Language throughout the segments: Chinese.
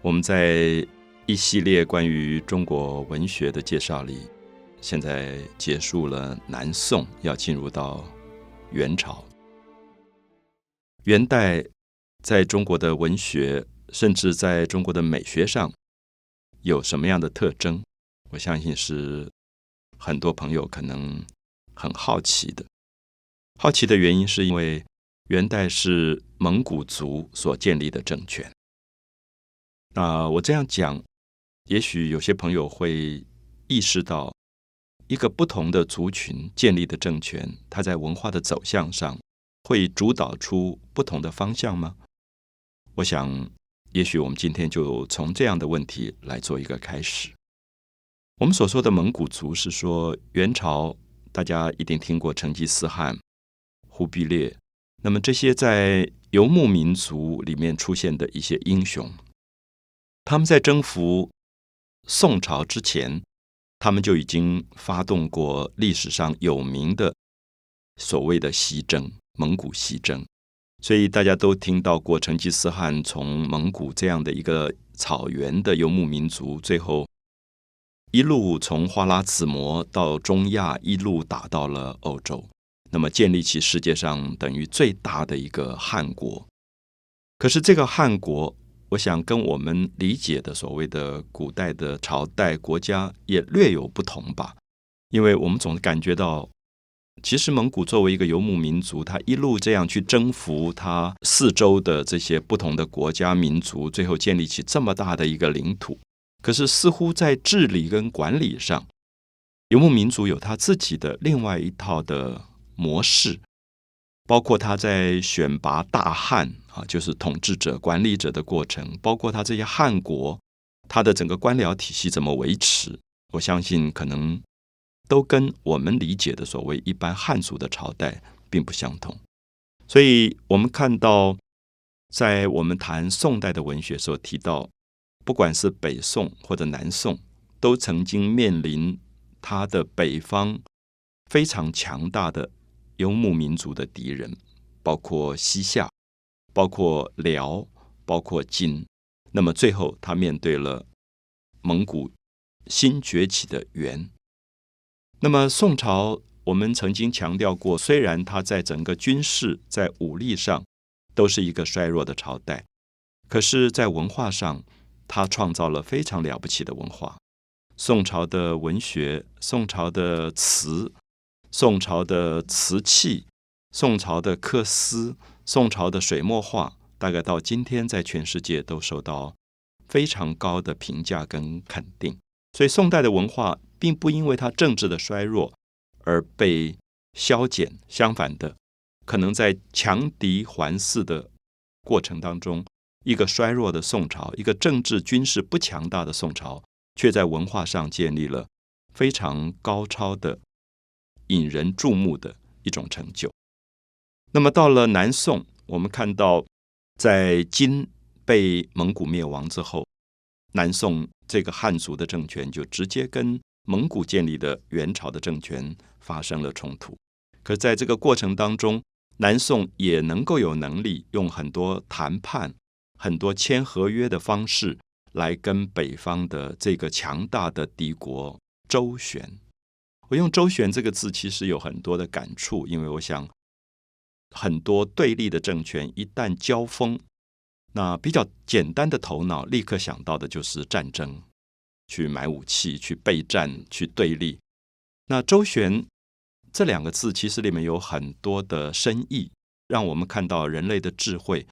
我们在一系列关于中国文学的介绍里，现在结束了南宋，要进入到元朝。元代在中国的文学，甚至在中国的美学上，有什么样的特征？我相信是很多朋友可能很好奇的。好奇的原因是因为元代是蒙古族所建立的政权。那我这样讲，也许有些朋友会意识到，一个不同的族群建立的政权，它在文化的走向上会主导出不同的方向吗？我想，也许我们今天就从这样的问题来做一个开始。我们所说的蒙古族，是说元朝，大家一定听过成吉思汗、忽必烈，那么这些在游牧民族里面出现的一些英雄。他们在征服宋朝之前，他们就已经发动过历史上有名的所谓的西征——蒙古西征。所以大家都听到过成吉思汗从蒙古这样的一个草原的游牧民族，最后一路从花剌子模到中亚，一路打到了欧洲，那么建立起世界上等于最大的一个汉国。可是这个汉国。我想跟我们理解的所谓的古代的朝代国家也略有不同吧，因为我们总感觉到，其实蒙古作为一个游牧民族，他一路这样去征服他四周的这些不同的国家民族，最后建立起这么大的一个领土。可是似乎在治理跟管理上，游牧民族有他自己的另外一套的模式。包括他在选拔大汉啊，就是统治者、管理者的过程，包括他这些汉国，他的整个官僚体系怎么维持，我相信可能都跟我们理解的所谓一般汉族的朝代并不相同。所以，我们看到，在我们谈宋代的文学时候提到，不管是北宋或者南宋，都曾经面临他的北方非常强大的。游牧民族的敌人，包括西夏，包括辽，包括金。那么最后，他面对了蒙古新崛起的元。那么宋朝，我们曾经强调过，虽然它在整个军事、在武力上都是一个衰弱的朝代，可是，在文化上，它创造了非常了不起的文化。宋朝的文学，宋朝的词。宋朝的瓷器、宋朝的缂丝、宋朝的水墨画，大概到今天在全世界都受到非常高的评价跟肯定。所以，宋代的文化并不因为它政治的衰弱而被消减，相反的，可能在强敌环伺的过程当中，一个衰弱的宋朝，一个政治军事不强大的宋朝，却在文化上建立了非常高超的。引人注目的一种成就。那么到了南宋，我们看到，在金被蒙古灭亡之后，南宋这个汉族的政权就直接跟蒙古建立的元朝的政权发生了冲突。可在这个过程当中，南宋也能够有能力用很多谈判、很多签合约的方式来跟北方的这个强大的帝国周旋。我用“周旋”这个字，其实有很多的感触，因为我想，很多对立的政权一旦交锋，那比较简单的头脑立刻想到的就是战争，去买武器，去备战，去对立。那“周旋”这两个字，其实里面有很多的深意，让我们看到人类的智慧，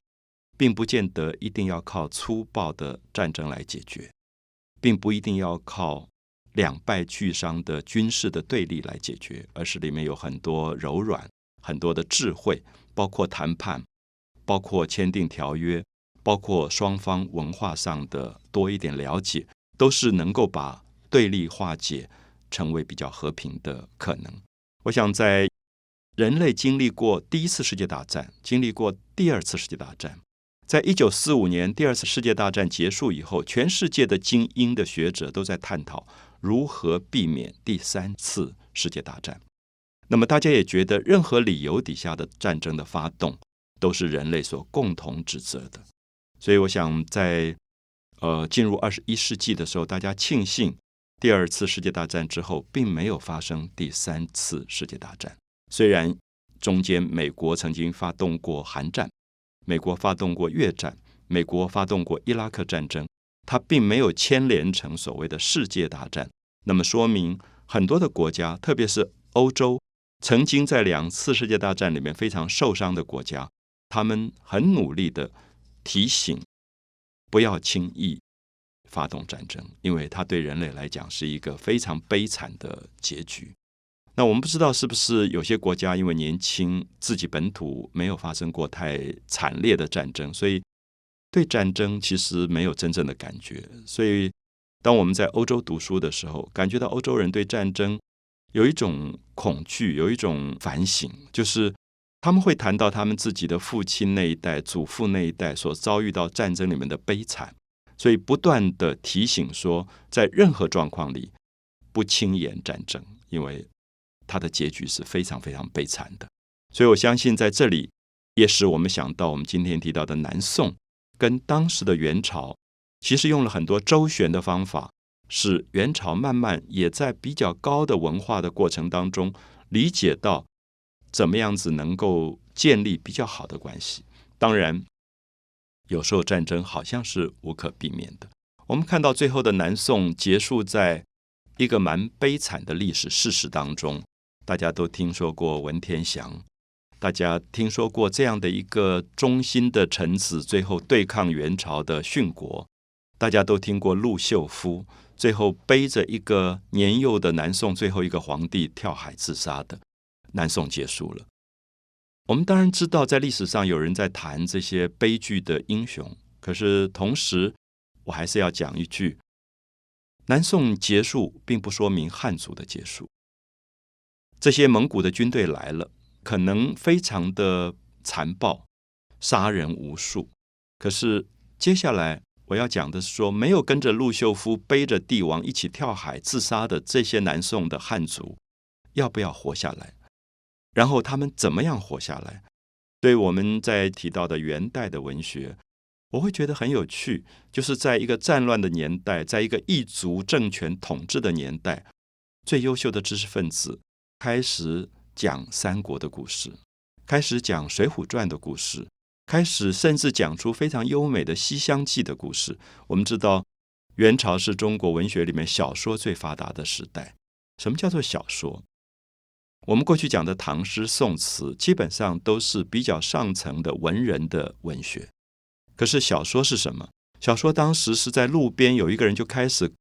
并不见得一定要靠粗暴的战争来解决，并不一定要靠。两败俱伤的军事的对立来解决，而是里面有很多柔软、很多的智慧，包括谈判，包括签订条约，包括双方文化上的多一点了解，都是能够把对立化解，成为比较和平的可能。我想，在人类经历过第一次世界大战，经历过第二次世界大战，在一九四五年第二次世界大战结束以后，全世界的精英的学者都在探讨。如何避免第三次世界大战？那么大家也觉得，任何理由底下的战争的发动，都是人类所共同指责的。所以，我想在呃，进入二十一世纪的时候，大家庆幸第二次世界大战之后，并没有发生第三次世界大战。虽然中间美国曾经发动过韩战，美国发动过越战，美国发动过伊拉克战争，它并没有牵连成所谓的世界大战。那么说明很多的国家，特别是欧洲，曾经在两次世界大战里面非常受伤的国家，他们很努力的提醒。不要轻易发动战争，因为它对人类来讲是一个非常悲惨的结局。那我们不知道是不是有些国家因为年轻，自己本土没有发生过太惨烈的战争，所以对战争其实没有真正的感觉。所以，当我们在欧洲读书的时候，感觉到欧洲人对战争有一种恐惧，有一种反省，就是。他们会谈到他们自己的父亲那一代、祖父那一代所遭遇到战争里面的悲惨，所以不断的提醒说，在任何状况里不轻言战争，因为它的结局是非常非常悲惨的。所以我相信在这里也使我们想到，我们今天提到的南宋跟当时的元朝，其实用了很多周旋的方法，使元朝慢慢也在比较高的文化的过程当中理解到。怎么样子能够建立比较好的关系？当然，有时候战争好像是无可避免的。我们看到最后的南宋结束在一个蛮悲惨的历史事实当中。大家都听说过文天祥，大家听说过这样的一个忠心的臣子，最后对抗元朝的殉国。大家都听过陆秀夫，最后背着一个年幼的南宋最后一个皇帝跳海自杀的。南宋结束了。我们当然知道，在历史上有人在谈这些悲剧的英雄，可是同时，我还是要讲一句：南宋结束，并不说明汉族的结束。这些蒙古的军队来了，可能非常的残暴，杀人无数。可是接下来我要讲的是说，没有跟着陆秀夫背着帝王一起跳海自杀的这些南宋的汉族，要不要活下来？然后他们怎么样活下来？对我们在提到的元代的文学，我会觉得很有趣。就是在一个战乱的年代，在一个异族政权统治的年代，最优秀的知识分子开始讲三国的故事，开始讲水浒传的故事，开始甚至讲出非常优美的西厢记的故事。我们知道，元朝是中国文学里面小说最发达的时代。什么叫做小说？我们过去讲的唐诗宋词，基本上都是比较上层的文人的文学。可是小说是什么？小说当时是在路边有一个人就开始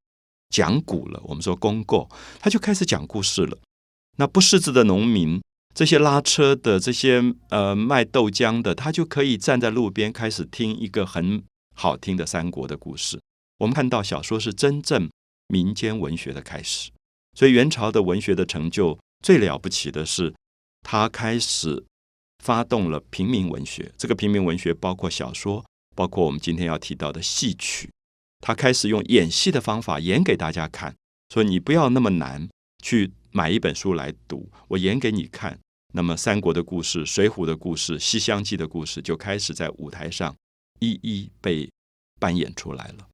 讲古了。我们说公购，他就开始讲故事了。那不识字的农民，这些拉车的，这些呃卖豆浆的，他就可以站在路边开始听一个很好听的三国的故事。我们看到小说是真正民间文学的开始。所以元朝的文学的成就。最了不起的是，他开始发动了平民文学。这个平民文学包括小说，包括我们今天要提到的戏曲。他开始用演戏的方法演给大家看，说你不要那么难去买一本书来读，我演给你看。那么三国的故事、水浒的故事、西厢记的故事就开始在舞台上一一被扮演出来了。